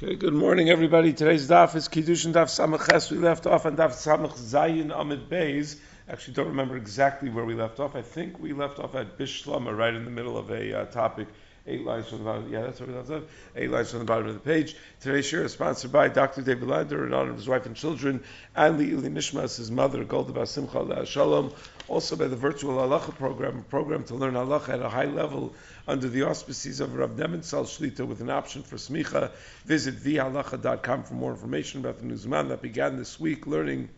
Okay, good morning, everybody. Today's daf is Kiddushin Daf Samaches. We left off on Daf Samach Zayin Amid Beis. Actually, don't remember exactly where we left off. I think we left off at Bishlama, right in the middle of a uh, topic. Eight lines from the bottom. Yeah, that's what we left off. Eight lines from the bottom of the page. Today's share is sponsored by Dr. David Lander in honor of his wife and children, and Ili Nishmas, his mother, Golda Basimcha Shalom. Also by the virtual halacha program, a program to learn halacha at a high level under the auspices of Rav Nemensal Shlita with an option for smicha. Visit vhalacha.com for more information about the newsman that began this week learning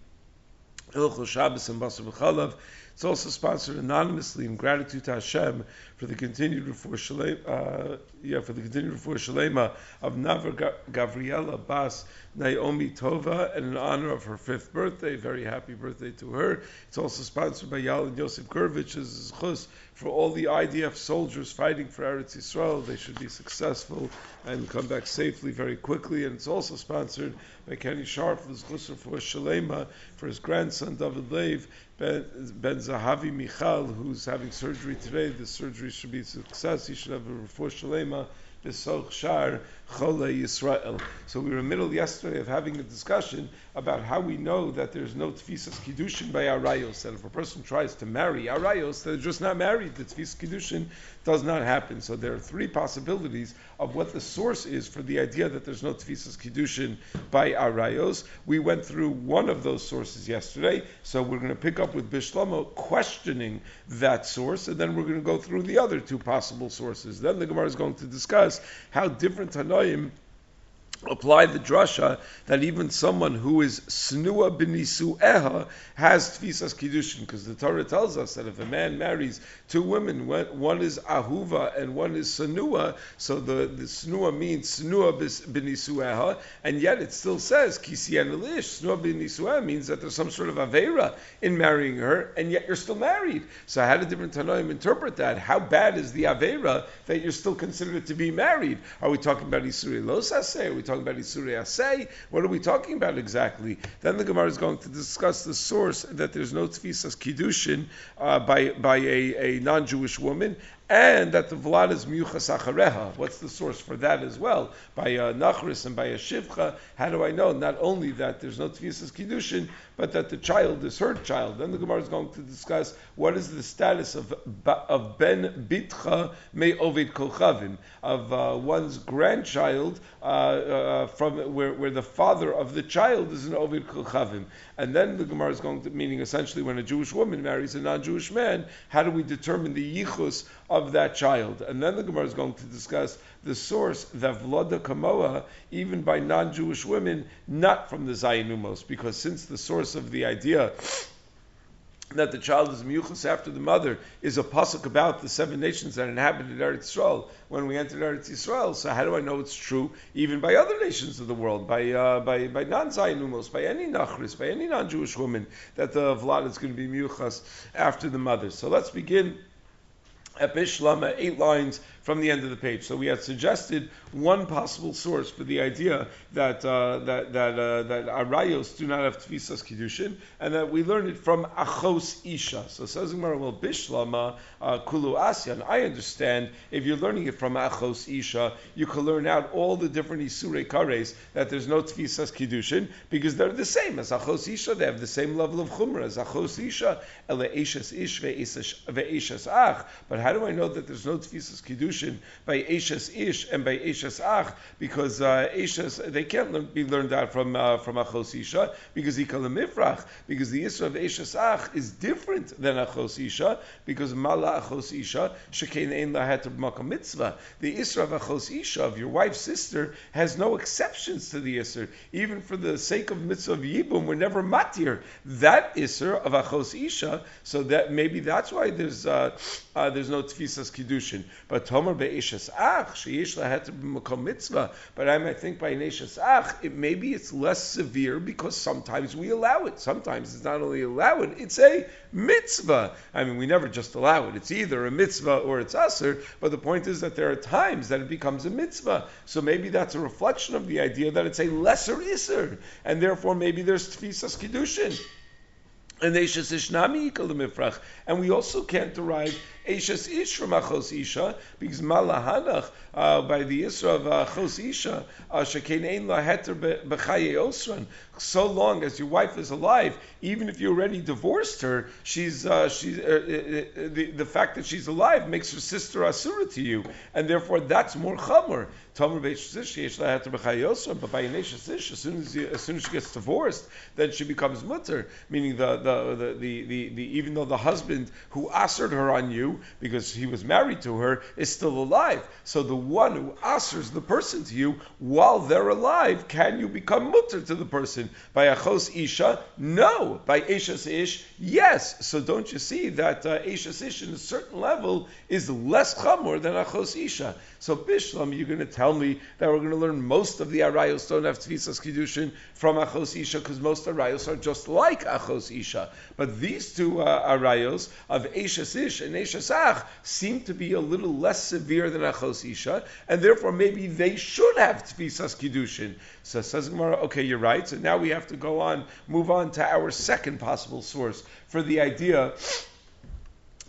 Hilchot Shabbos and Basar B'chalav. It's also sponsored anonymously in gratitude to Hashem for the continued refuah shalema, uh, yeah, for the continued refuah shalema of Nava Gavriela Bas Naomi Tova, and in honor of her fifth birthday. Very happy birthday to her. It's also sponsored by Yal and Yosef Gurvich's chus for all the IDF soldiers fighting for Eretz Yisrael. They should be successful and come back safely very quickly. And it's also sponsored by Kenny Sharp, who's chus for Shalema for his grandson David Lev Ben, ben Zahavi Michal, who's having surgery today. The surgery should be success. He should have a refuah shalema. B'soch Shar Chole Yisrael. So we were in the middle yesterday of having a discussion about how we know that there's no tfisas kiddushin by arayos. That if a person tries to marry arayos, they're just not married. The tfisas kiddushin does not happen. So there are three possibilities of what the source is for the idea that there's no tfisas kiddushin by arayos. We went through one of those sources yesterday, so we're going to pick up with Bishlomo questioning that source, and then we're going to go through the other two possible sources. Then the Gemara is going to discuss how different Tanoim apply the drasha that even someone who is snua eha has tfisas kiddushin, because the Torah tells us that if a man marries two women, one is ahuva and one is snua, so the, the snua means snua eha, and yet it still says kisian elish. Snua eha means that there's some sort of avera in marrying her, and yet you're still married. So how do different Tanoim interpret that? How bad is the avera that you're still considered to be married? Are we talking about isuri losase? Are we talking about Isurei Asay? What are we talking about exactly? Then the Gemara is going to discuss the source that there's no tfisas kiddushin uh, by by a, a non-Jewish woman, and that the vlad is miyuchas achareha. What's the source for that as well? By a nachris and by a shivcha. How do I know not only that there's no tfisas kiddushin, but that the child is her child? Then the Gemara is going to discuss what is the status of of ben bitcha me ovid kochavim of uh, one's grandchild uh, uh, from where, where the father of the child is an ovid kochavim. And then the Gemara is going to meaning essentially when a Jewish woman marries a non-Jewish man, how do we determine the yichus of that child. And then the Gemara is going to discuss the source, the Vloda Kamoa, even by non-Jewish women, not from the Zayinumos, because since the source of the idea that the child is miyuchas after the mother is a pasuk about the seven nations that inhabited Eretz Yisrael when we entered Eretz Yisrael. So how do I know it's true even by other nations of the world, by uh, by by non-Zayinumos, by any nachris, by any non-Jewish woman that the vlad is going to be miyuchas after the mother? So let's begin at eight lines from the end of the page. So we had suggested one possible source for the idea that uh, that that uh, that arayos do not have tfisas kiddushin, and that we learned it from achos isha. So says Gemara, well, bishlama uh, kulu asyan. I understand if you're learning it from achos isha, you can learn out all the different isure kares that there's no tfisas kiddushin because they're the same as achos isha. They have the same level of chumrah as achos isha. Ele eshes ish ve'eshes ach. But how do I know that there's no tfisas kiddushin? By Eshes Ish and by Eshes Ach, because uh, they can't learn, be learned out from uh, from Achos Isha, because Ikal Mifrach, because the Isra of Eshes Ach is different than Achos Isha, because Mala Achos Isha, Shekein Ein Makam Mitzvah. The Isra of Achos Isha, of your wife's sister, has no exceptions to the Isra. Even for the sake of Mitzvah of Yibum, we're never matir. That Isra of Achos Isha, so that maybe that's why there's uh, uh, there's no Tfisas Kiddushin. But Tomer be'eshes ach, sheyesh lahet b'makom mitzvah. But I might think by neshes ach, it maybe it's less severe because sometimes we allow it. Sometimes it's not only allow it, it's a mitzvah. I mean, we never just allow it. It's either a mitzvah or it's usher. But the point is that there are times that it becomes a mitzvah. So maybe that's a reflection of the idea that it's a lesser iser, and therefore maybe there's tfisas kiddushin. And they should say, and we also can't derive Eishes Ish from Achos Isha, because Malahanach, uh, by the Isra of Achos Isha, uh, Shekein Ein La Heter Bechaye Osran, so long as your wife is alive, even if you already divorced her, she's uh, she's uh, uh, uh, the, the fact that she's alive makes her sister asura to you, and therefore that's more chamor. But by an as soon as as soon as she gets divorced, then she becomes mutter, meaning the the, the, the, the, the even though the husband who assered her on you because he was married to her is still alive. So the one who assers the person to you while they're alive, can you become mutter to the person? By achos isha, no. By eshas ish, yes. So don't you see that uh, eshas ish in a certain level is less chamor than achos isha? So bishlam, you're going to tell that we're going to learn most of the arayos don't have tfisas kiddushin from achos isha because most arayos are just like achos isha. But these two uh, arayos of eshas ish and eshas ach seem to be a little less severe than achos isha, and therefore maybe they should have tfisas kiddushin. So says Gemara, okay, you're right. So now we have to go on, move on to our second possible source for the idea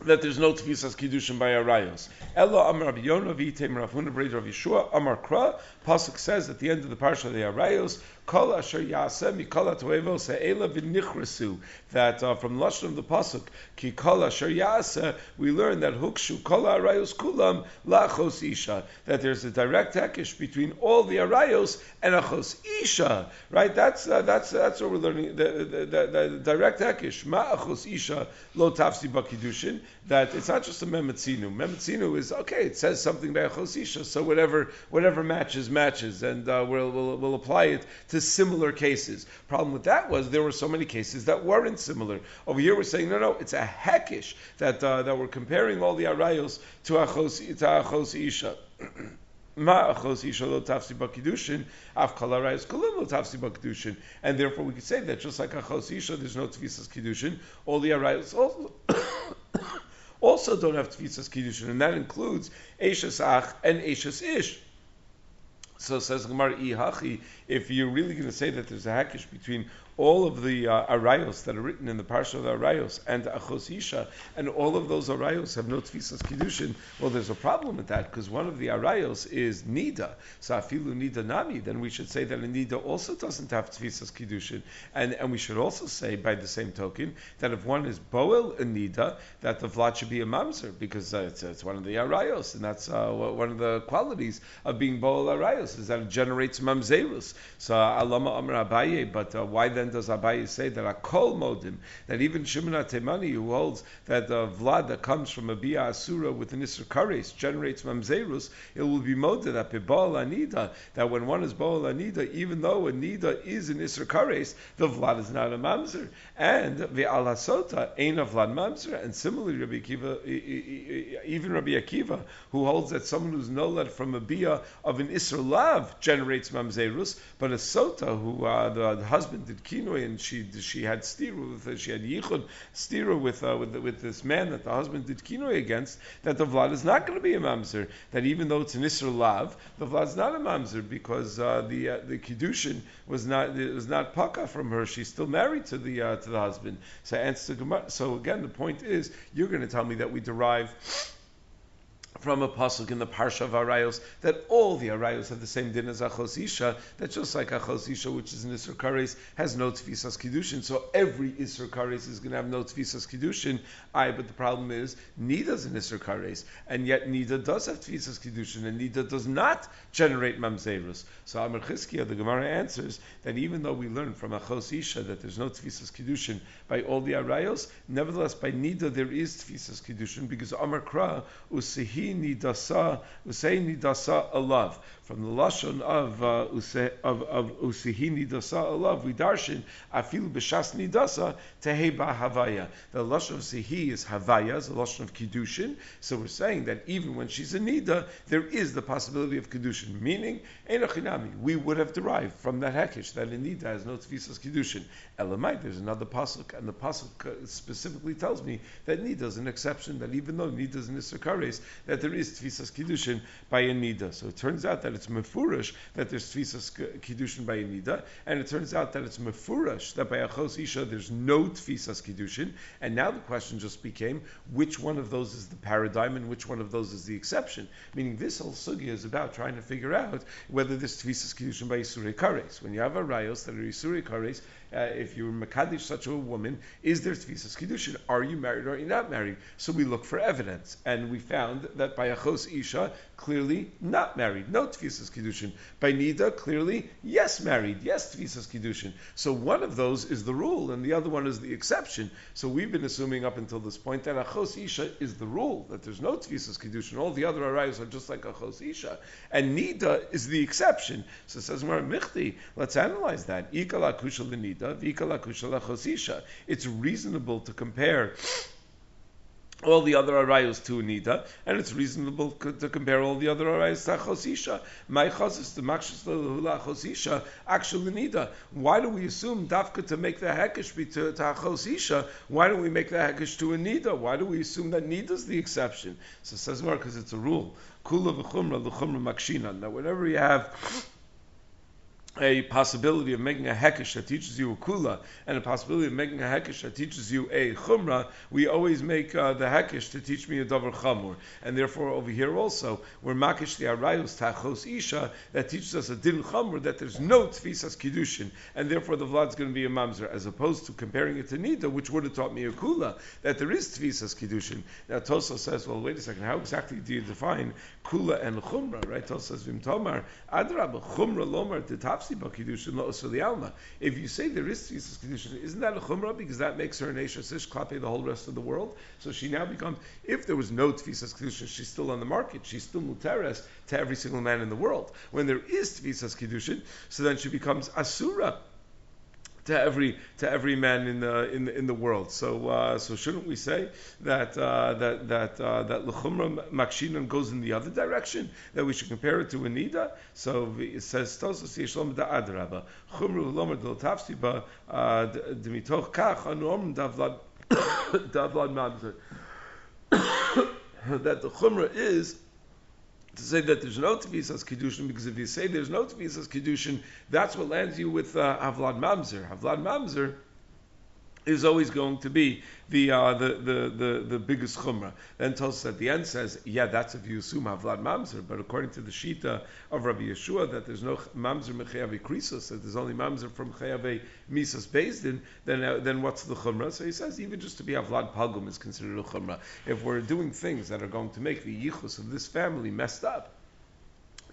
that there's no tefisas kiddushin by arayos. Ella Amar Rabbi Yonah v'Item Rav Huna Rav Yeshua Amar Kra. Pasuk says at the end of the parsha of the arayos, Kol asher yaseh mikol ha'toevo se'ela v'nichresu. That uh, from lashon of the pasuk, ki kol asher yaseh, we learn that hukshu kol arayos kulam lachos isha. That there's a direct hekish between all the arayos and achos isha. Right? That's uh, that's that's what we're learning. The, the, the, the direct hekish ma achos isha lo tafsi bakidushin. That it's not just a memetzinu. Memetzinu is okay. It says something by achos isha, so whatever whatever matches matches, and uh, we'll, we'll we'll apply it to similar cases. Problem with that was there were so many cases that weren't similar. Over here we're saying no, no, it's a hekish that uh, that we're comparing all the arayos to achos to achos isha. And therefore we could say that just like achos isha, there's no tfisas kiddushin. All the arayos also. Also don't have tfisas kiddushin, and that includes Eishas Ach and Eishas Ish. So says Gemara Ihachi, if you're really going to say that there's a hackish between all of the uh, arayos that are written in the parsha of the arayos and achos isha, and all of those arayos have no tfisas kiddushin, well, there's a problem with that because one of the arayos is nida. So afilu nida nami, then we should say that a nida also doesn't have tfisas kiddushin, and and we should also say by the same token that if one is boel a nida, that the vlad should be a mamzer because uh, it's, it's, one of the arayos, and that's uh, one of the qualities of being boel arayos is that it generates mamzerus. So alama amar abaye, but uh, why then? Does Abaye say that a kol modim, that even Shimon Temani, who holds that the vlad that comes from a bia asura with an isra kares generates mamzerus, it will be moded that bebal anida, that when one is bal anida, even though a nida is an isra kares, the vlad is not a mamzer, and the alasota ain't a vlad mamzer, and similarly Rabbi Akiva, even Rabbi Akiva, who holds that someone who's nolad from a bia of an isra lav generates mamzerus, but a sota who uh, the, the husband did and she she had stiru with her, she had yichud stiru with uh, with with this man that the husband did kinoi against. That the vlad is not going to be a mamzer. That even though it's an isra lav, the vlad is not a mamzer because uh, the uh, the kiddushin was not it was not paka from her. She's still married to the uh, to the husband. So So again, the point is, you're going to tell me that we derive from a pasuk in the parsha of Arayos that all the Arayos have the same din as Achos Isha, that just like Achos Isha, which is an Isra Kares, has no Tfisas Kiddushin, so every Isra Kares is going to have no Tfisas Kiddushin. I, but the problem is, Nida's an Isra Kares, and yet Nida does have Tfisas Kiddushin, and Nida does not generate Mamzerus. So Amr Chizkiah, the Gemara answers that even though we learn from Achos Isha that there's no Tfisas Kiddushin by all the Arayos, nevertheless by Nida there is Tfisas Kiddushin, because Amr Kra, Usihi nidasa, usei nidasa alav. From the lashon of uh, of of usihi nidasa alav, we darshan afilu b'shas nidasa teheba havaya. The lashon of sihi is havaya, the lashon of kiddushin. So we're saying that even when she's a nida, there is the possibility of kiddushin. Meaning, enochinami, we would have derived from that hekish that a nida has no tefisas kiddushin. Elamai, there's another pasuk, and the pasuk uh, specifically tells me that nida is an exception. That even though nida is an isakares, that there is tfisas kiddushin by a nida. So it turns out that it's mefurish that there's tfisas kiddushin by a nida, and it turns out that it's mefurish that by a chos isha there's no tfisas kiddushin. And now the question just became which one of those is the paradigm and which one of those is the exception. Meaning this whole sugya is about trying to figure out whether this tfisas kiddushin by Yisuri Kares. When you have a rayos that are Yisuri Kares, uh, if you were Makadish such a woman, is there tfisas kiddushin? Are you married or are you not married? So we look for evidence, and we found that by Achos Isha, clearly not married, no tfisas kiddushin. By Nida, clearly yes married, yes tfisas kiddushin. So one of those is the rule, and the other one is the exception. So we've been assuming up until this point that Achos Isha is the rule, that there's no tfisas kiddushin. All the other arayos are just like Achos Isha, and Nida is the exception. So it says Mar Michti. Let's analyze that. Ikala kushal nida, vikala kushal Achos Isha. It's reasonable to compare all the other arayos to Nida, and it's reasonable to compare all the other arayos to Chosisha. My chosis to Makshis Lehula Chosisha, actually Nida. Why do we assume Dafka to make the Hekesh be to, to Chosisha? Why don't we make the Hekesh to a Nida? Why do we assume that Nida is the exception? So says more because it's a rule. Kula v'chumra l'chumra makshina. Now whenever you have a possibility of making a hekesh that teaches you a kula and a possibility of making a hekesh that teaches you a chumra, we always make uh, the hekesh to teach me a davar chamur. And therefore, over here also, we're makish the arayos tachos isha that teaches us a din chamur that there's no tfisas kiddushin, and therefore the vlad's going to be a mamzer, as opposed to comparing it to nida, which would have taught me a kula that there is tfisas kiddushin. Now Tosa says, well, wait a second, how exactly do you define kula and chumra? Right? Tosa says, vim tomar adrab chumra lomar if you say there is tfisas kedushin, isn't that a chumrah because that makes her an eshasish klape the whole rest of the world? So she now becomes, if there was no tfisas kedushin, she's still on the market. She's still muteres to every single man in the world. When there is tfisas kedushin, so then she becomes asura to every to every man in the in the, in the world. So uh, so shouldn't we say that uh, that that uh, that lechumra makshinan goes in the other direction? That we should compare it to anida? So it says tosos yeshlom da adraba chumru lomer del tafsiba uh, demitoch kach anorm davlad davlad. That the chumra is to say that there's no tvisas kiddushin because if you say there's no tvisas kiddushin, that's what lands you with uh, Mamzer. Havlad Mamzer is always going to be the uh, the, the, the, the biggest chumrah. Then Tosus at the end says, yeah, that's if you assume Havlad Mamzer, but according to the Shita of Rabbi Yehoshua, that there's no Mamzer Mechayavi Krisos, that there's only Mamzer from Chayavi Misas Bezdin, then uh, then what's the chumrah? So he says, even just to be Havlad Pagum is considered a chumrah. If we're doing things that are going to make the yichus of this family messed up,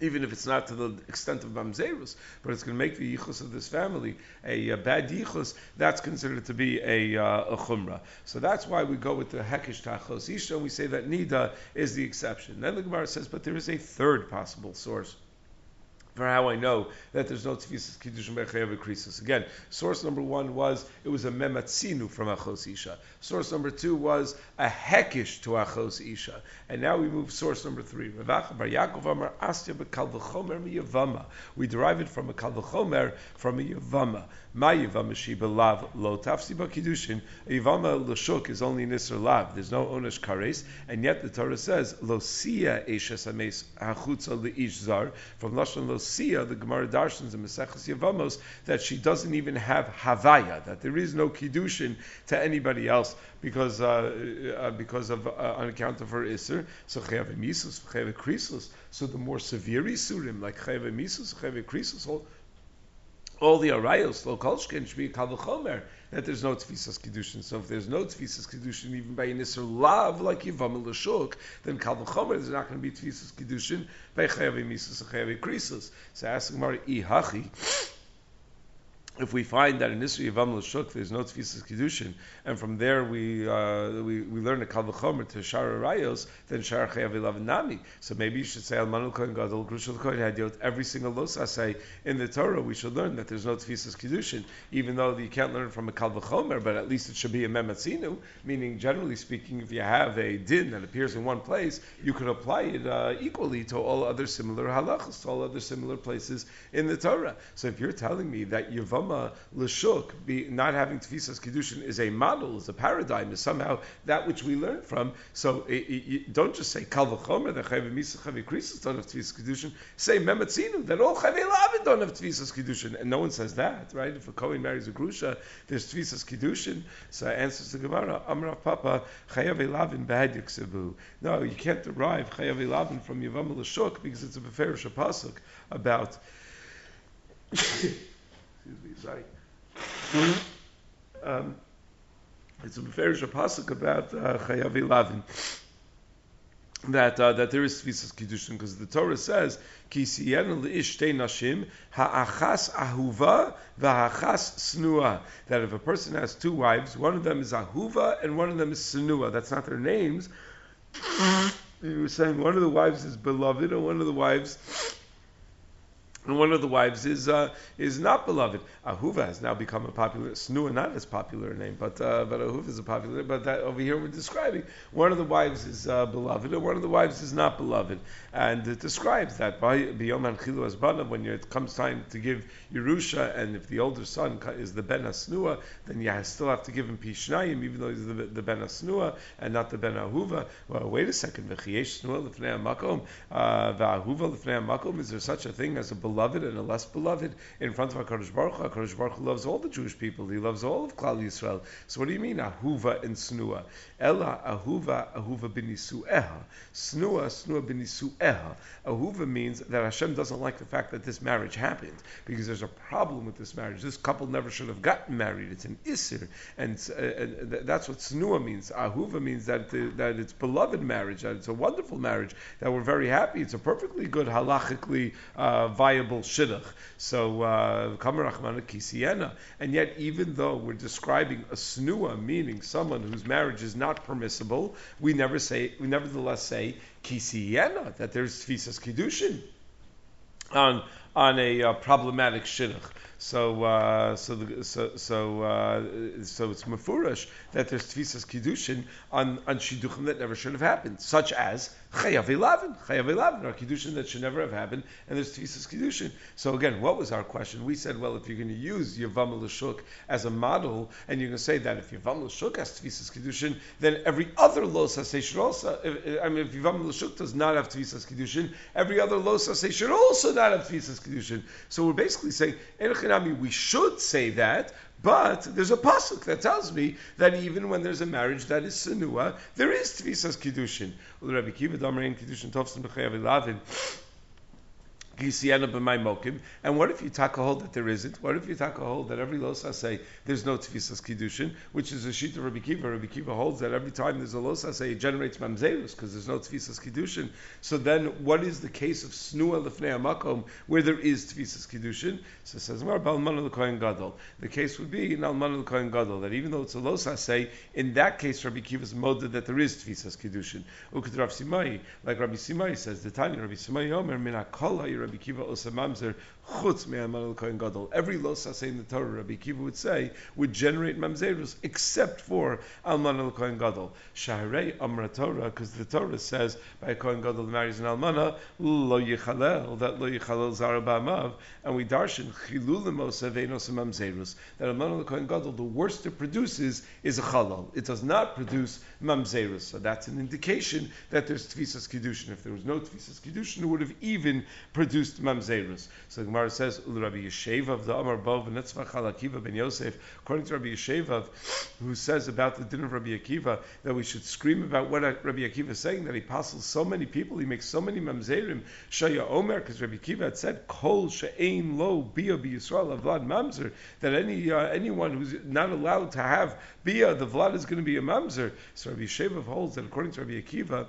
even if it's not to the extent of mamzerus, but it's going to make the yichus of this family a, a bad yichus, that's considered to be a, uh, a chumrah. So that's why we go with the hekish tachos isha, and we say that nida is the exception. Then the Gemara says, but there is a third possible source for how I know that there's no tefisas kiddushin bechayav krisis. Again, source number one was it was a mematzinu from achos isha. Source number two was a hekish to achos isha. And now we move source number three. Rav Acha bar Yaakov. We derive it from a kal v'chomer from a yavama. My yavama shiba lav lo tafsi kiddushin. A yavama l'shuk is only nisr lav. There's no onish kares, and yet the Torah says lo siya eshes ames hachutza leish zar from lashon lo siya. The Gemara darshans in Maseches Yavamos that she doesn't even have havaya. That there is no kiddushin to anybody else because uh, uh, because of uh, on account of her iser. So chayav misus, chayav krisus. So the more severe isurim like chayav misus, chayav krisus, all, the arayos, lo kolshkin should be kalvachomer that there's no tfisas kedushin. So if there's no tfisas kedushin, even by an iser lav like yivam l'shuk, then kalvachomer there's not going to be tfisas kedushin by chayav misus, chayav krisus. So ask Gemara ihachi if we find that in Isra Yavam L'Shuk there's no Tfisas Kiddushin, and from there we uh, we, we learn a Kalvachomer to Shar Rayos, then Shar Chayav Nami. So maybe you should say Al Manu Kohen Gadol Grushal Kohen Hadiot every single losa say in the Torah we should learn that there's no Tfisas Kiddushin, even though you can't learn from a Kalvachomer, but at least it should be a Mematzinu, meaning generally speaking, if you have a din that appears in one place, you can apply it uh, equally to all other similar halachas, to all other similar places in the Torah. So if you're telling me that Yavam Yavama Lashuk, not having Tfisas Kiddushin is a model, is a paradigm, is somehow that which we learn from. So it, it, don't just say Kal V'chomer, that Chayv Misa Chayv Krisis don't have Tfisas Kiddushin. Say Mematzinim, that all Chayv Lavin don't have Tfisas Kiddushin. And no one says that, right? If a Kohen marries a Grusha, there's Tfisas Kiddushin. So answers the Gemara, Amrav Papa, Chayav Lavin Bad Yiksebu. No, you can't derive Chayav Lavin from Yavama Lashuk because it's a Beferish Pasuk about excuse me, sorry. Um, it's a Beferish Pasuk about uh, Lavin that uh, that there is tvisas kiddushin because the Torah says ki kisiyenu leishtei nashim ha'achas ahuva v'ha'achas snua that if a person has two wives, one of them is ahuva and one of them is snua. That's not their names. he was saying one of the wives is beloved and one of the wives and one of the wives is uh, is not beloved. Ahuva has now become a popular. Snua not as popular a name, but uh, but Ahuva is a popular. But that over here we're describing one of the wives is uh, beloved and one of the wives is not beloved, and it describes that by biyom chilu as when it comes time to give Yerusha, and if the older son is the ben asnua, then you still have to give him pishnayim, even though he's the, the ben asnua and not the ben Ahuva. Well, wait a second. Uh. Is there such a thing as a beloved beloved and a less beloved in front of HaKadosh Baruch Hu. HaKadosh Baruch Hu loves all the Jewish people. He loves all of Klal Yisrael. So what do you mean, Ahuva and Snua? Ella Ahuva, Ahuva binisu'eha. Snua, Snua binisu'eha. Ahuva means that Hashem doesn't like the fact that this marriage happened because there's a problem with this marriage. This couple never should have gotten married. It's an Isser. And, uh, and that's what Snua means. Ahuva means that, the, that it's beloved marriage, that it's a wonderful marriage, that we're very happy. It's a perfectly good, halachically uh, viable shidduch. So uh, kisiena. And yet, even though we're describing a snua, meaning someone whose marriage is not permissible, we never say, we nevertheless say kisiena that there's tfisas kiddushin on on a uh, problematic shidduch. So, uh, so, the, so, so, uh, so it's mafurish that there's tfisas kiddushin on on shidduchim that never should have happened, such as chayav elavin, chayav elavin, or kiddushin that should never have happened, and there's tfisas kiddushin. So again, what was our question? We said, well, if you're going to use yavam l'shuk as a model, and you're going to say that if yavam l'shuk has tfisas kiddushin, then every other los should also. If, I mean, if yavam l'shuk does not have tfisas kiddushin, every other los should also not have tfisas kiddushin. So we're basically saying we should say that, but there's a pasuk that tells me that even when there's a marriage that is sinua, there is tvisas kiddushin. And what if you take a hold that there isn't? What if you take a hold that every losa say there's no tefisas kiddushin, which is a sheet of Rabbi Kiva. Rabbi Kiva holds that every time there's a losa say it generates mamzerus because there's no tefisas kiddushin. So then, what is the case of snua lefnei makom where there is tefisas kiddushin? So it says Mar balman kohen gadol. The case would be in alman kohen gadol that even though it's a losa say, in that case Rabbi Kiva's moded that there is tefisas kiddushin. Like Rabbi Simai says, the Tanya Rabbi Simai Omer min Rabbi Kiva osa mamzer chutz me'amal kohen gadol. Every in the Torah, Rabbi Kiva would say, would generate mamzerus except for alman al kohen gadol. Shaharei amra Torah, because the Torah says by a kohen gadol marries an almana lo yichalel that lo yichalel zarabamav, and we darshan chilulim osa ve'nos mamzerus that alman al kohen gadol the worst it produces is a chalal. It does not produce mamzerus. So that's an indication that there's tvisas kiddushin. If there was no tvisas kiddushin, it would have even produced mamzerus. So the Gemara says, Rabbi Yeshevav, the Amar Bov, Netzvah Chalakiva ben Yosef, according to Rabbi Yeshevav, who says about the din of Rabbi Akiva, that we should scream about what Rabbi Akiva is saying, that he apostles so many people, he makes so many mamzerim, Shaya Omer, because Rabbi Akiva had said, Kol she'ein lo bia bi Yisrael avlad mamzer, that any uh, anyone who's not allowed to have bia, the vlad is going to be a mamzer. So Rabbi Yeshevav holds that according to Rabbi Akiva,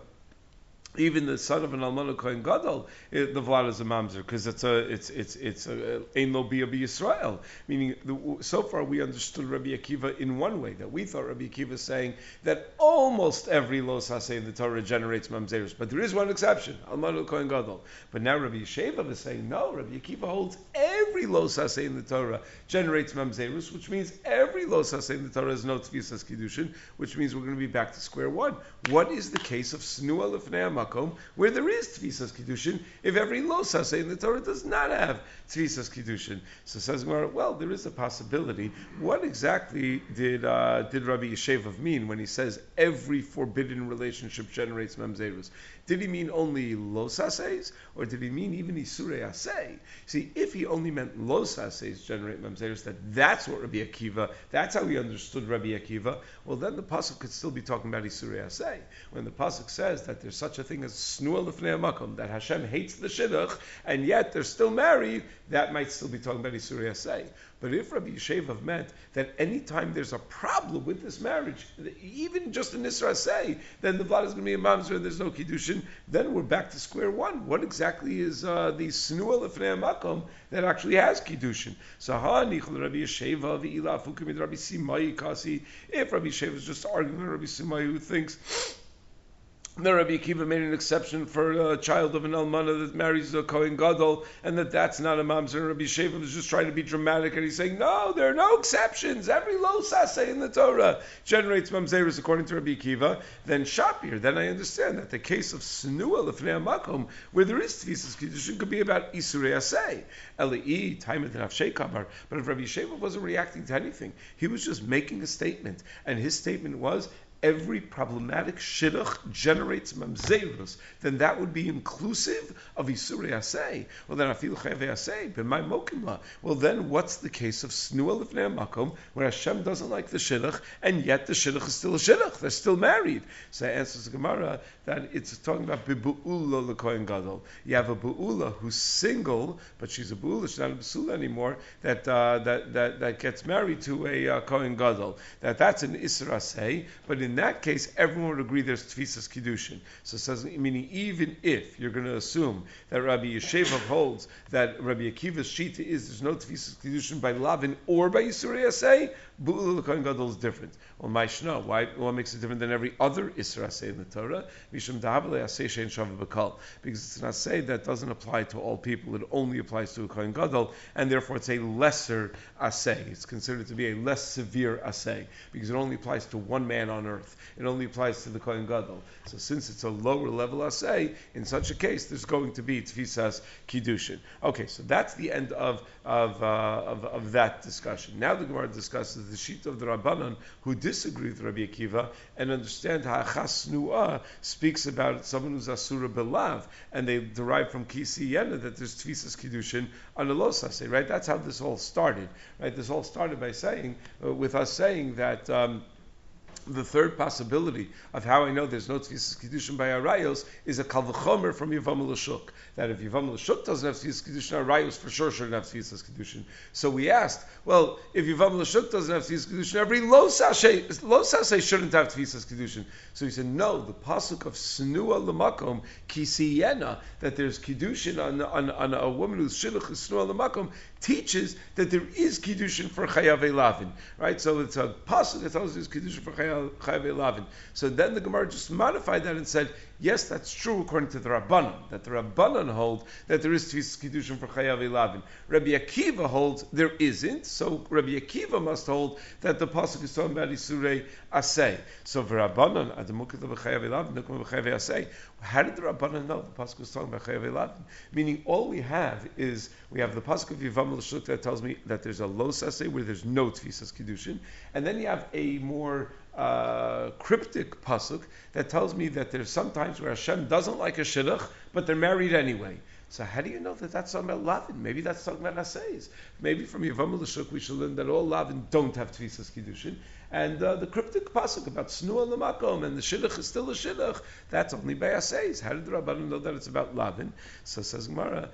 even the son of an almana kohen gadol, it, the vlad is a mamzer because it's a it's it's it's a eh, ein lo bia Yisrael. Meaning, the, so far we understood Rabbi Akiva in one way that we thought Rabbi Akiva is saying that almost every los hasei in the Torah generates mamzerus, but there is one exception, almana kohen gadol. But now Rabbi Yeshevav is saying no. Rabbi Akiva holds every every losase in the Torah generates mamzerus, which means every losase in the Torah is no tfisas kiddushin, which means we're going to be back to square one. What is the case of snua lefnei makom where there is tfisas kiddushin if every losase in the Torah does not have tfisas kiddushin? So says Gemara, well, there is a possibility. What exactly did uh, did Rabbi Yeshevov mean when he says every forbidden relationship generates mamzerus? Did he mean only los or did he mean even isure asay? See, if he only meant los ases generate mamzerus, that that's what Rabbi Akiva, that's how he understood Rabbi Akiva. Well, then the pasuk could still be talking about isure asay. When the pasuk says that there's such a thing as snua lefnei makom, that Hashem hates the shidduch, and yet they're still married, that might still be talking about isure asay. But if Rabbi Yeshevov meant that any time there's a problem with this marriage, even just in Isra say, then the Vlad is going to be a mamzer and there's no kiddushin, then we're back to square one. What exactly is uh, the snua lefnei makom that actually has kiddushin? So ha nichol Rabbi Yesheva v'ila Rabbi Simai kasi. If Rabbi Yesheva is just arguing with Rabbi Simai who thinks the Rabbi Akiva made an exception for a child of an almana that marries a Kohen Gadol, and that that's not a mamzer. Rabbi Sheva was just trying to be dramatic, and he's saying, no, there are no exceptions. Every low sase in the Torah generates mamzeros according to Rabbi Akiva. Then Shapir, then I understand that the case of Snua lefnei makom, where there is tefisas kiddushin, could be about isurei asay, elei time and kamar. But if Rabbi Sheva wasn't reacting to anything, he was just making a statement, and his statement was every problematic shidduch generates mamzerus, then that would be inclusive of isurei asay. Well, then afil chayve asay b'may mokimla. Well, then what's the case of snua lefnei makom where Hashem doesn't like the shidduch and yet the shidduch is still a shidduch? They're still married. So answers the Gemara that it's talking about bibu'ula lekohen gadol. You have a bu'ula who's single, but she's a bu'ula, she's not a basula anymore. That uh, that that that gets married to a uh, kohen gadol. That that's an isra say, but in in that case, everyone would agree there's tfisas kiddushin. So it says, meaning even if you're going to assume that Rabbi Yeshevov holds that Rabbi Akiva's shita is there's no tfisas kiddushin by lavin or by Yisrael say, Bu'ul Kohen Gadol is different. Well, Maishna, why? What makes it different than every other Isra say in the Torah? Mishum Shein Bakal. Because it's an Asay that doesn't apply to all people. It only applies to a Kohen Gadol, and therefore it's a lesser Asay. It's considered to be a less severe Asay, because it only applies to one man on earth. It only applies to the Kohen Gadol. So since it's a lower level Asay, in such a case, there's going to be Tfisas Kiddushin. Okay, so that's the end of, of, uh, of, of that discussion. Now the Gemara discusses the sheet of the Rabbanan who disagree with Rabbi Akiva and understand how Chasnua speaks about someone who's Asura Belav, and they derive from Kisi Yena that there's Tfisas Kiddushin on a Losase, right? That's how this all started, right? This all started by saying, uh, with us saying that. Um, the third possibility of how I know there's no tefisas kiddushin by arayos is a kalvachomer from Yavam Lashuk. That if Yavam Lashuk doesn't have tefisas kiddushin, arayos for sure shouldn't have tefisas kiddushin. So we asked, well, if Yavam Lashuk doesn't have tefisas kiddushin, every lo sashay shouldn't have tefisas kiddushin. So he said, no, the pasuk of snua lemakom kisiyena that there's kiddushin on, on, on a woman who's shidduch is snua lemakom teaches that there is kiddushin for chayav lavin, right? So it's a pasuk that tells us there's kiddushin for chayav lavin. So then the Gemara just modified that and said, yes, that's true according to the Rabbanon, that the Rabbanon hold that there is tefis kiddushin for chayav lavin. Rabbi Akiva holds there isn't, so Rabbi Akiva must hold that the pasuk is talking about isurei asay. So for Rabbanon, adamukah b'chayav lavin, nukum b'chayav asay. How did the Rabbanon know the pasuk was talking about chayav lavin? Meaning, all we have is we have the pasuk of Yivam L'Shuk that tells me that there's a low sase where there's no tfisas kiddushin, and then you have a more uh, cryptic pasuk that tells me that there's sometimes where Hashem doesn't like a shidduch, but they're married anyway. So how do you know that that's talking about lavin? Maybe that's talking about asays. Maybe from Yavam L'Shuk we should learn that all lavin don't have tfisas kiddushin, and uh, the cryptic pasuk about snua lemakom and the shidduch is still a shidduch. That's only by asays. How did the rabbanim know that it's about lavin? So says Gemara,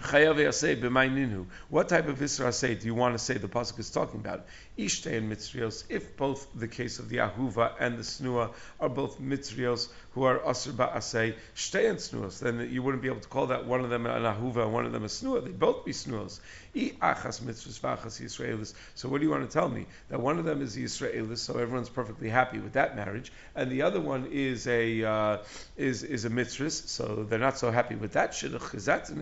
b'mayninu. What type of Isra say do you want to say the pasuk is talking about? And Mitzrios. If both the case of the Ahuva and the Snua are both Mitzrios who are asr ba'asei shtein snuos, then you wouldn't be able to call that one of them an ahuva and one of them a snua. They both be snuos. achas Mitzris v'achas Yisraelis. So what do you want to tell me? That one of them is the Yisraelis, so everyone's perfectly happy with that marriage, and the other one is a uh, is is a mitzvah, so they're not so happy with that shidduch because that's an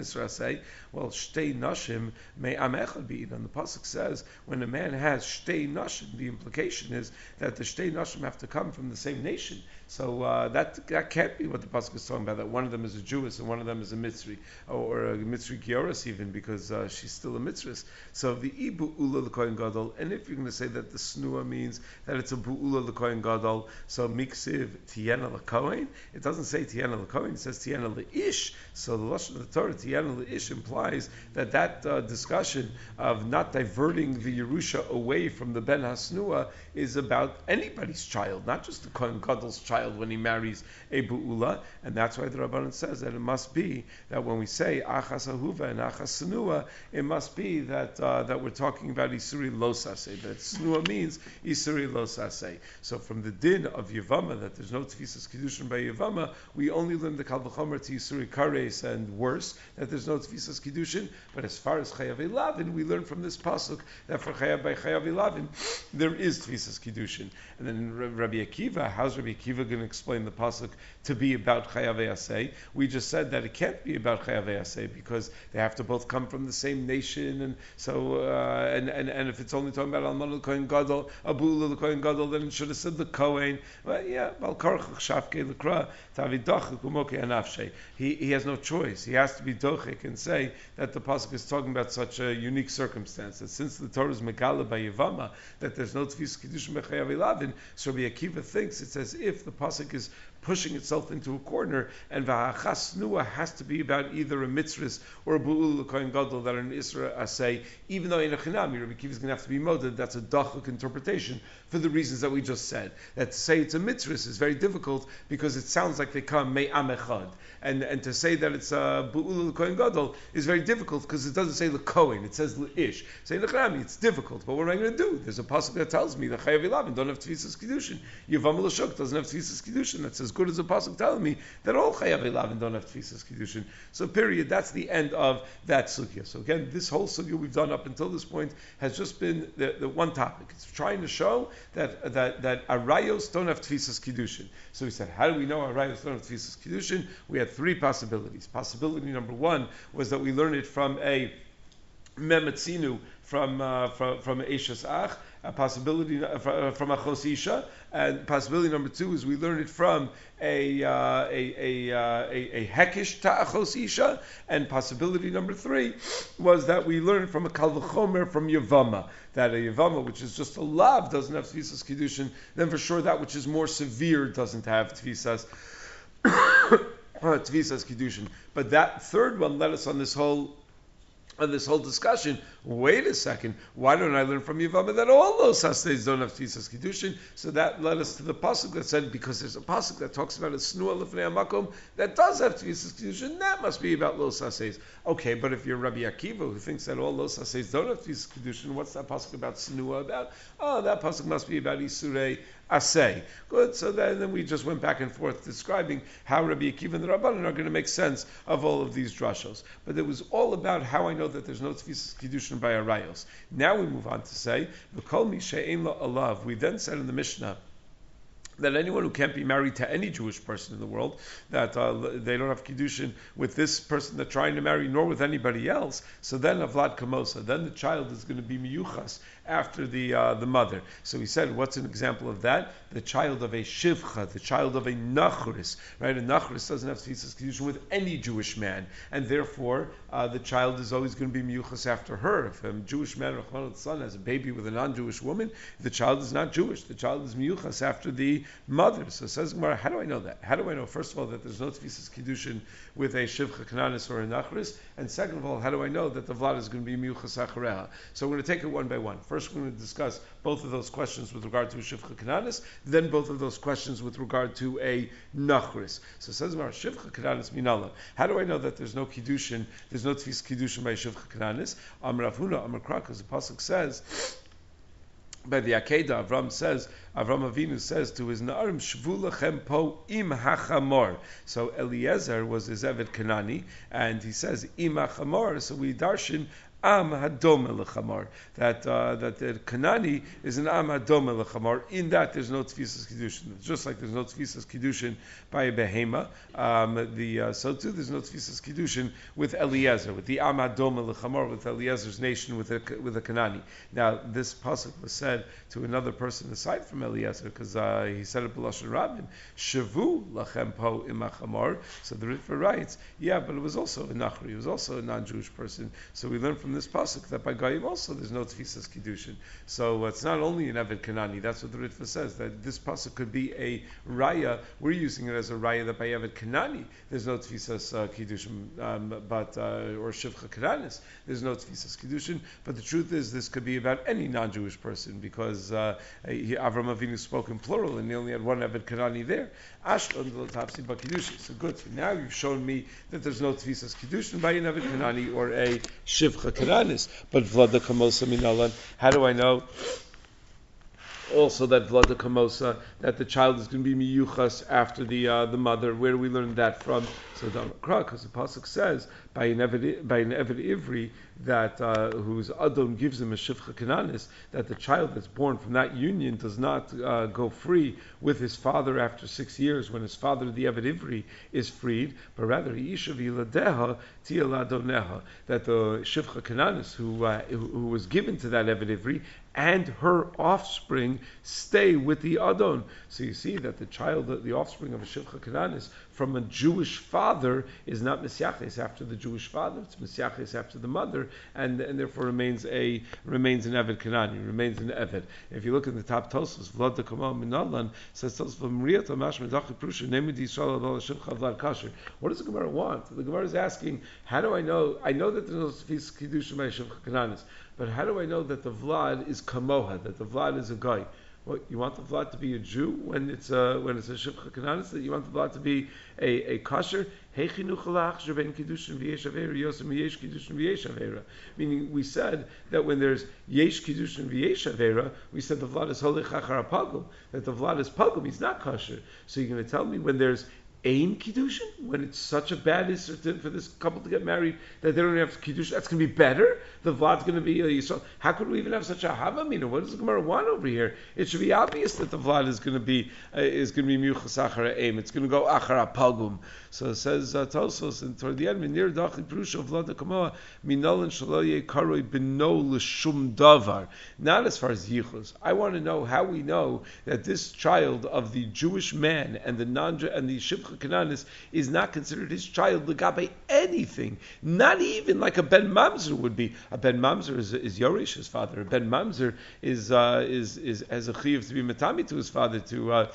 Well, shtei nashim may amechad be. And the pasuk says when a man has shtei nashim, the implication is that the shtei nashim have to come from the same nation. So uh, that that can't be what the pasuk is talking about. That one of them is a Jewess and one of them is a Mitzri, or a Mitzri Gioris even, because uh, she's still a Mitzris. So the ibu ula l'kohen gadol, and if you're going to say that the snua means that it's a bu'ula l'kohen gadol, so miksiv tiena l'kohen, it doesn't say tiena l'kohen, it says tiena l'ish. So the lashon of the Torah tiena l'ish implies that that uh, discussion of not diverting the Yerusha away from the ben hasnua is about anybody's child, not just the kohen gadol's child child when he marries a bu'ula, and that's why the Rabbanan says that it must be that when we say achas ahuva and achas senua, it must be that uh, that we're talking about isuri losase, that senua means isuri losase. So from the din of Yavama, that there's no tefisas kiddushin by Yavama, we only learn the kalvachomer to isuri kares and worse, that there's no tefisas kiddushin, but as far as chayav elavin, we learn from this pasuk that for chayav by chayav elavin, there is tefisas kiddushin. And then Rabbi Akiva, how's Rabbi Akiva going to explain the pasuk to be about chayav asay. We just said that it can't be about chayav asay because they have to both come from the same nation, and so uh, and, and and if it's only talking about alman the kohen gadol, abul the kohen gadol, then it should have said the kohen. Well, yeah, balkarchach shafke lekra tavidachik umoke anafshe. He he has no choice. He has to be dochik and say that the pasuk is talking about such a unique circumstance that since the Torah is megala by Yavama that there's no tefis kedushin bechayav elavin, so Rabbi Akiva thinks it's as if the pasuk is pushing itself into a corner, and v'hachas nua has to be about either a mitzvah or a bu'ul l'koyin gadol that are an isra say, even though in a chinami, Rabbi Kiva is going to have to be moded, that's a dachuk interpretation for the reasons that we just said. That to say it's a mitzvah is very difficult because it sounds like they come me amechad. And, and to say that it's a bu'ul l'koyin gadol is very difficult because it doesn't say l'koyin, it says l'ish. Say l'chinami, it's difficult, but what am I going to do? There's a pasuk that tells me that chayav ilavin don't have tefisas kiddushin. Yavam l'shuk doesn't have tefisas kiddushin. That's as good as a pasuk telling me that all chayav ilavin don't have tefisas kiddushin. So period. That's the end of that sugya. So again, this whole sugya we've done up until this point has just been the, the one topic. It's trying to show that that that arayos don't have tefisas kiddushin. So we said, how do we know arayos don't have tefisas kiddushin? We had three possibilities. Possibility number one was that we learned it from a memetzinu from uh, from from Ach, a possibility uh, uh, from a Chosisha, and possibility number two is we learn it from a uh, a, a, uh, a, a hekish ta'achos isha, and possibility number three was that we learned from a kalvachomer from Yavama, that a Yavama, which is just a lav, doesn't have tvisas kiddushin, then for sure that which is more severe doesn't have tvisas. tvisas kiddushin. But that third one led us on this whole on this whole discussion, wait a second, why don't I learn from Yavama that all those sastays don't have tisas kiddushin? So that led us to the pasuk that said because there's a pasuk that talks about a snua lefnei amakom that does have tisas kiddushin, that must be about los sastays. Okay, but if you're Rabbi Akiva who thinks that all los sastays don't have tisas kiddushin, what's that pasuk about snua about? Oh, that pasuk must be about isurei asay. Good. So then, then we just went back and forth describing how Rabbi Akiva and the Rabbanan are going to make sense of all of these drashos. But it was all about how I know that there's no tefisas kiddushin by arayos. Now we move on to say v'kol mi she'ein lo alav. We then said in the Mishnah that anyone who can't be married to any Jewish person in the world, that uh, they don't have kiddushin with this person they're trying to marry, nor with anybody else. So then avlad kamosa, then the child is going to be miyuchas after the uh, the mother. So he said, what's an example of that? The child of a shivcha, the child of a nachris, right? A nachris doesn't have tefisas kiddushin with any Jewish man, and therefore uh, the child is always going to be miyuchas after her. If a Jewish man, or son, has a baby with a non-Jewish woman, the child is not Jewish. The child is miyuchas after the mother. So says Gemara, how do I know that? How do I know, first of all, that there's no tefisas kiddushin with a shivcha kananis or a nachris? And second of all, how do I know that the vlad is going to be miyuchas achareha? So we're going to take it one by one. First, we're going to discuss both of those questions with regard to a shivcha kananis, then both of those questions with regard to a nachris. So says Gemara, shivcha kananis minala. How do I know that there's no kiddushin, there's no tefis kiddushin by shivcha kananis? Amr Avhuna, Amr Krak, as the pasuk says, by the Akedah, Avram says, Avram Avinu says to his Na'arim, Shvu lechem po im hachamor. So Eliezer was his Eved Kanani, and he says, im hachamor, so we darshan Am Hadome Lechamar. That uh, that the Kanani is an Am Hadome Lechamar. In that, there's no Tfisas Kiddushin. Just like there's no Tfisas Kiddushin by a Behema, um, the uh, so too there's no Tfisas Kiddushin with Eliezer, with the Am Hadome Lechamar, with Eliezer's nation, with a, with a Kanani. Now, this pasuk was said to another person aside from Eliezer, because uh, he said it B'lashon Rabin, Shavu Lachem Po Imachamar. So the Ritva writes, yeah, but it was also a Nachri, it was also a non-Jewish person. So we learn from this pasuk that by Goyim also there's no tfisas kiddushin. So it's not only an Eved Kanani. That's what the Ritva says that this pasuk could be a raya. We're using it as a raya that by Eved Kanani there's no tfisas uh, kiddushin, um, but uh, or shivcha kananis there's no tfisas kiddushin. But the truth is this could be about any non-Jewish person because uh, he, Avram Avinu spoke in plural and he only had one Eved Kanani there. Ashlan l'tapsi b'kiddushin. So good. So now you've shown me that there's no tfisas kiddushin by an Eved Kanani or a shivcha kananis. But vlada kamosa minalan. How do I know? Also, that vlada kamosa, that the child is going to be miyuchas after the uh, the mother. Where do we learn that from? So the because the pasuk says by an Eved, Ivri that uh, whose Adon gives him a Shivcha Kananis, that the child that's born from that union does not uh, go free with his father after six years when his father, the Eved Ivri, is freed, but rather Yishav Yiladeha Tialadoneha, that the Shivcha Kananis who, uh, who, who was given to that Eved Ivri and her offspring stay with the Adon. So you see that the child, the offspring of a Shivcha Kananis, from a Jewish father is not Mesyaches after the Jewish father, it's Mesyaches after the mother, and, and therefore remains a remains an Eved Kanani, remains an Eved. If you look in the top Tosos, Vlad Kamal Minalan says Tosos. What does the Gemara want? The Gemara is asking, how do I know? I know that there's no Sfis Kiddush by Shivcha but how do I know that the Vlad is Kamoha, that the Vlad is a guy? You want the vlad to be a Jew when it's a, when it's a shivcha kananis? You want the vlad to be a, a kosher? Meaning, we said that when there's yesh kiddushin v'yesh avera, we said the vlad is holy chachar. That the vlad is pagum, he's not kosher. So you're going to tell me when there's Ain Kiddushin, when it's such a bad issue for this couple to get married that they don't have Kiddush, that's going to be better? The Vlad's going to be a Yisrael. How could we even have such a Havamina? What does the Gemara want over here? It should be obvious that the Vlad is going to be uh, is going to be Muchas Achara Aim. It's going to go Achara Pagum. So it says uh, Tosos, and toward the end, Minir Dachi Prusha Vlad Kamoa, Minol Shaloye Karoi Beno L'Shum Davar. Not as far as Yichus. I want to know how we know that this child of the Jewish man and the non and the Shivcha Kananis is not considered his child legabe anything, not even like a Ben Mamzer would be. A Ben Mamzer is, is Yorish's father. A Ben Mamzer is uh, is is as a chiyuv to be matami to his father to. Uh,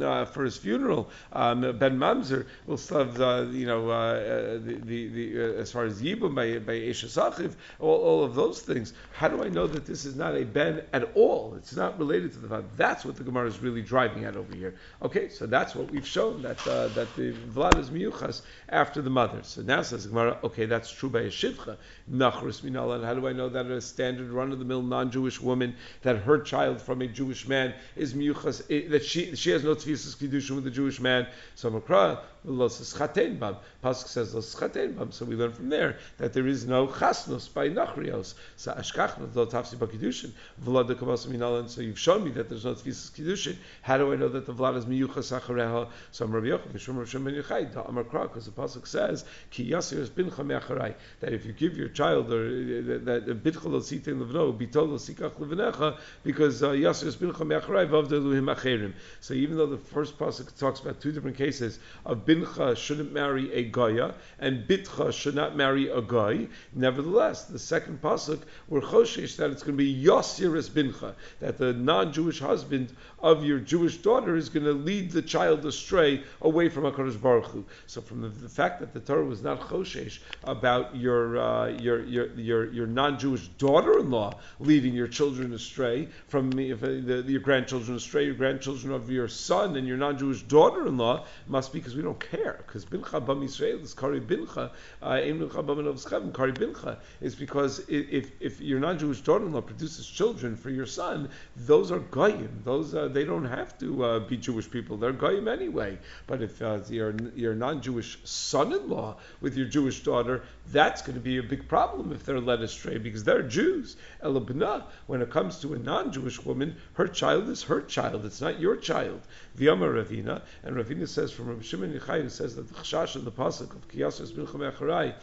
uh, for his funeral, um, Ben Mamzer will still have, uh, you know, uh, the, the, the uh, as far as Yibum by, by Esha all, all of those things. How do I know that this is not a Ben at all? It's not related to the fact. That's what the Gemara is really driving at over here. Okay, so that's what we've shown, that uh, that the Vlad is miyuchas after the mother. So now says the Gemara, okay, that's true by a Shivcha. Nachrus minal, how do I know that a standard run-of-the-mill non-Jewish woman, that her child from a Jewish man is miyuchas, eh, that she, she has no tefisas kiddushin with a Jewish man. So Makra los chaten bam. Pasuk says los chaten bam. So we learn from there that there is no chasnos by nachrios. So ashkachnos lo tafsi b'kiddushin v'lad kavas minalan. So you've shown me that there's no tefisas kiddushin. How do I know that the vlad is miyuchas achareha? So I'm Rabbi Yochanan mishum Rav Shimon Yochai da Amar Kra because the pasuk says ki yasir es bincha me'acharai that if you give your child or that bitcha lo sitin levno bitol lo levenecha because uh, yasir es bincha me'acharai vavda luhim acherim. So even though the first pasuk talks about two different cases of bincha shouldn't marry a goya and bitcha should not marry a guy. Nevertheless, the second pasuk we're choshesh that it's going to be yosiris bincha that the non-Jewish husband of your Jewish daughter is going to lead the child astray away from Hakadosh Baruch Hu. So from the, the, fact that the Torah was not choshesh about your uh, your, your your your non-Jewish daughter-in-law leading your children astray from uh, the, your grandchildren astray, your grandchildren of your son and your non-Jewish daughter-in-law must be because we don't care. Because bincha bam is kari bincha, bam kari bincha is because if if your non-Jewish daughter-in-law produces children for your son, those are goyim. Those uh, they don't have to uh, be Jewish people. They're goyim anyway. But if uh, your your non-Jewish son-in-law with your Jewish daughter, that's going to be a big problem if they're led astray because they're Jews. Elabna, when it comes to a non-Jewish woman, her child is her child. It's not your child. V'yama Ravina, and Ravina says from Rabbi Shimon who says that the chashash in the pasuk of Kiyasas bin Chamecharai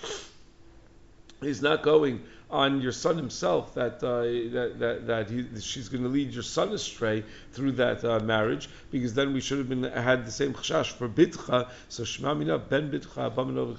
is not going on your son himself that uh, that that, that he, she's going to lead your son astray through that uh, marriage, because then we should have been had the same chashash for bitcha. So shema mina ben bitcha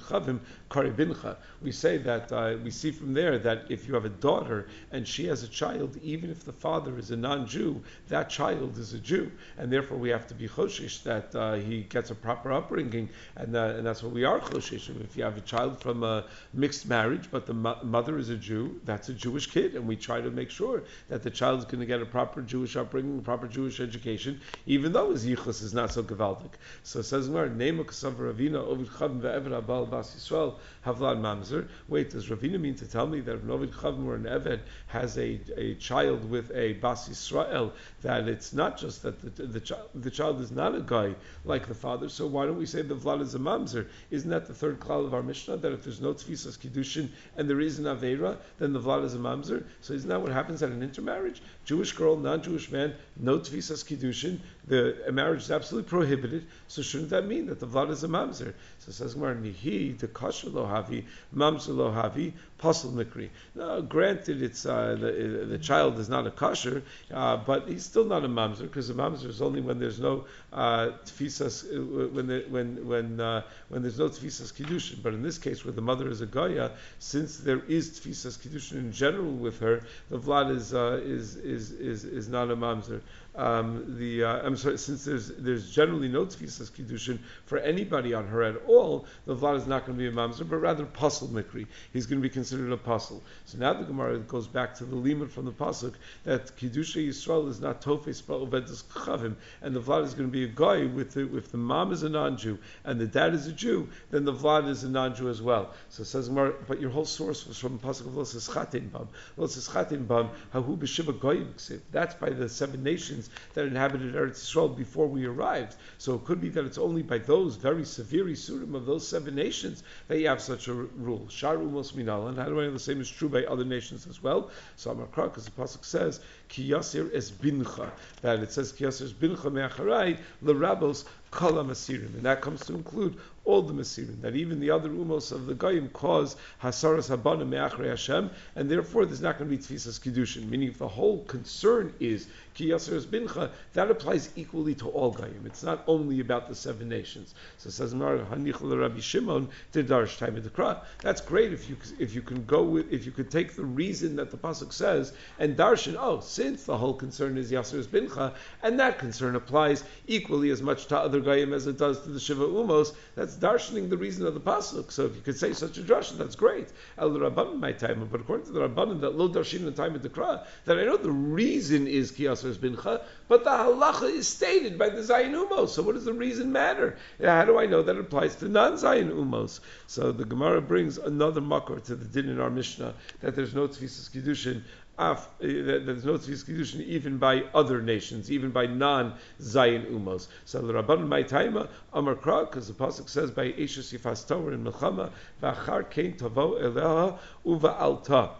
chavim kari bincha. We say that uh, we see from there that if you have a daughter and she has a child, even if the father is a non-Jew, that child is a Jew, and therefore we have to be choshish that uh, he gets a proper upbringing, and uh, and that's what we are choshish. If you have a child from a mixed marriage, but the mo- mother is a Jew That's a Jewish kid, and we try to make sure that the child is going to get a proper Jewish upbringing, proper Jewish education, even though his yichus is not so gevaldik. So it says Nema Kasav Ravina Ovid Chavim Ve'eved Abal Bas Yisrael Havlan Mamzer. Wait, does Ravina mean to tell me that an Ovid Chavim or an Eved has a, a child with a Bas Yisrael, that it's not just that the, the, child, the child is not a guy like the father, so why don't we say the Vlad is a Mamzer? Isn't that the third klal of our Mishnah, that if there's no Tfisas Kiddushin and there is an Avera, then the Vlad is a mamzer. So isn't that what happens at an intermarriage? Jewish girl, non-Jewish man, no tfisas kiddushin. The marriage is absolutely prohibited. So shouldn't that mean that the Vlad is a mamzer? So says Gemara, Nihi, the kasher lohavi, mamzer lohavi, pasul mikri. Now, granted, it's uh, the, the child is not a kasher, uh, but he's still not a mamzer because a mamzer is only when there's no uh, tfisas uh, when the, when when uh, when there's no tfisas kiddushin. But in this case, where the mother is a goya, since there is tfisas kiddushin in general with her, the vlad is uh, is, is is is not a mamzer. Um, the uh, I'm sorry, since there's there's generally no tfisas kiddushin for anybody on her at all, the vlad is not going to be a mamzer, but rather pasul mikri. He's going to be considered a pasul. So now the Gemara goes back to the limit from the pasuk that kiddusha Yisrael is not tofes ba'ovedus chavim, and the vlad is going to be a guy with the, if the mom is a non-Jew and the dad is a Jew, then the vlad is a non-Jew as well. So says Gemara, but your whole source was from the pasuk of Losas Chatin Bam. Losas Chatin Bam, Hahu b'shiva goyim That's by the seven nations that inhabited Eretz Yisrael before we arrived. So it could be that it's only by those very severe Isurim of those seven nations that you have such a rule. Sharu Minal. And how do I know the same is true by other nations as well? So Amakra, because the Pasuk says, Ki Yasir es bincha, that it says Ki Yasir es bincha me'acharai, l'rabos kala masirim. And that comes to include all the Mesirim, that even the other umos of the Goyim cause Hasaras Habana Me'achrei Hashem, and therefore there's not going to be Tfisas Kiddushin. Meaning if the whole concern is Ki Yaseres Bincha, that applies equally to all Goyim. It's not only about the seven nations. So says Hanich Rabbi Shimon to Darsh Time Kra. That's great if you if you can go with if you could take the reason that the pasuk says and darshan. Oh, since the whole concern is Yaseres Bincha, and that concern applies equally as much to other Goyim as it does to the Shiva Umos. That's darshaning the reason of the pasuk. So if you could say such a drasha, that's great. El Rabban my time, but according to the Rabban that lo darshin the time of the Kra, that I know the reason is kiyasers bincha, but the halacha is stated by the Zayin Umos. So what does the reason matter? How do I know that it applies to non-Zayin Umos? So the Gemara brings another makor to the din in our Mishnah that there's no tefisas kiddushin af, uh, there's no tzvis kiddushin even by other nations, even by non-Zayin umos. So the Rabban my taima Amar Kra, because the pasuk says by Eishus Yifas Torah in Melchama, v'achar kein tavo eleha uva alta.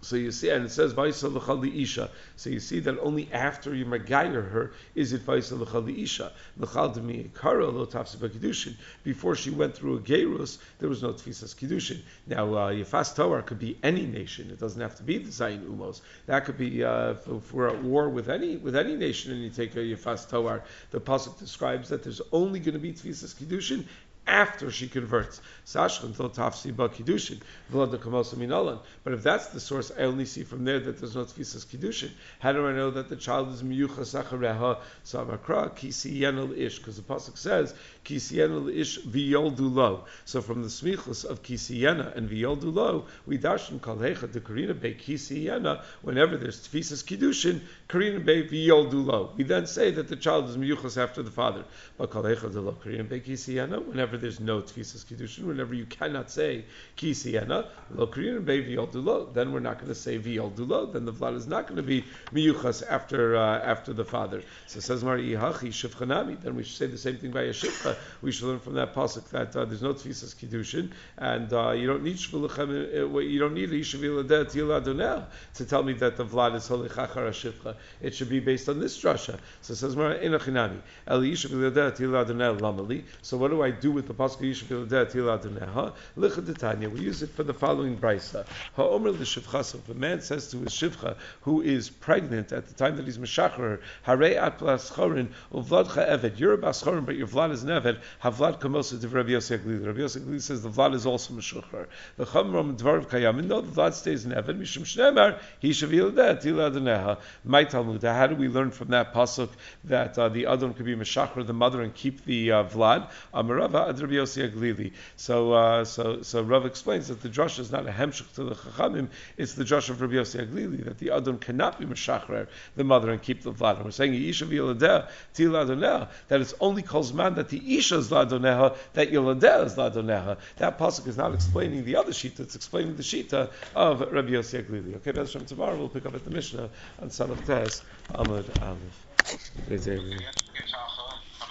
So you see, and it says Vaisa l'chal isha. So you see that only after you magayir her is it Vaisa l'chal isha. L'chal kara lo kiddushin. Before she went through a gerus, there was no tfisas kiddushin. Now uh, Yefas To'ar could be any nation. It doesn't have to be the Zayin Umos. That could be uh, if we're at war with any with any nation and you take a Yefas To'ar. The pasuk describes that there's only going to be tfisas kiddushin after she converts. But if that's the source, I only see from there that there's no tfisas kiddushin. How do I know that the child is miyuchas achareha samakra kisi yenel ish? Because the pasuk says Kisiena ish v'yoldu lo. So from the smichus of Kisiena and v'yoldu lo, we darshan kol hecha de Karina be Kisiena, whenever there's tfisas kiddushin, Karina be v'yoldu lo. We then say that the child is miyuchas after the father. But kol hecha de lo Karina be Kisiena, whenever there's no tfisas kiddushin, whenever you cannot say Kisiena, lo Karina be v'yoldu lo, then we're not going to say v'yoldu lo, then the vlad is not going to be miyuchas after uh, after the father. So says Mari Ihachi Shivchanami. Then we should say the same thing by a shivcha. We should learn from that pasuk that uh, there's no tfisas kiddushin, and uh, you don't need shvilachem. Uh, you don't need to tell me that the vlad is holichachar shivcha. It should be based on this drasha. So it says Mari Enochinami Eli lamali. So what do I do with the pasuk ishaviladet yiladonel? Lichadetanya. We use it for the following brisa. Ha'omer l'shivcha. So if a man says to his shivcha who is pregnant at the time that he's meshacher, harei at blaschorin uvladcha eved. You're a but your vlad is an eved. Havlad kamosa to Rabbi Yosef Glili. Rabbi Yosef Glili says the vlad is also meshacher. The chamram dvarav kayamin. No, the vlad stays an eved. Mishum shnemar he shavil that tiladeneha. My Talmud. How do we learn from that pasuk that uh, the adam could be meshacher the mother and keep the uh, vlad? Amarava ad Rabbi Yosef Glili. So uh, so so Rav explains that the drush is not a hemshich to the chachamim. It's the drush of Rabbi Yosef Glili that the adam cannot be meshacher the mother and keep the vlad. And we're saying Isha v'Yiladeh Tiladoneh that it's only calls man that the Isha is Ladoneha that Yiladeh is Ladoneha. That pasuk is not explaining the other shita; it's explaining the shita of Rabbi Yossi Glili. Okay, that's from tomorrow. We'll pick up at the Mishnah on Salaf Tes Amud Aleph.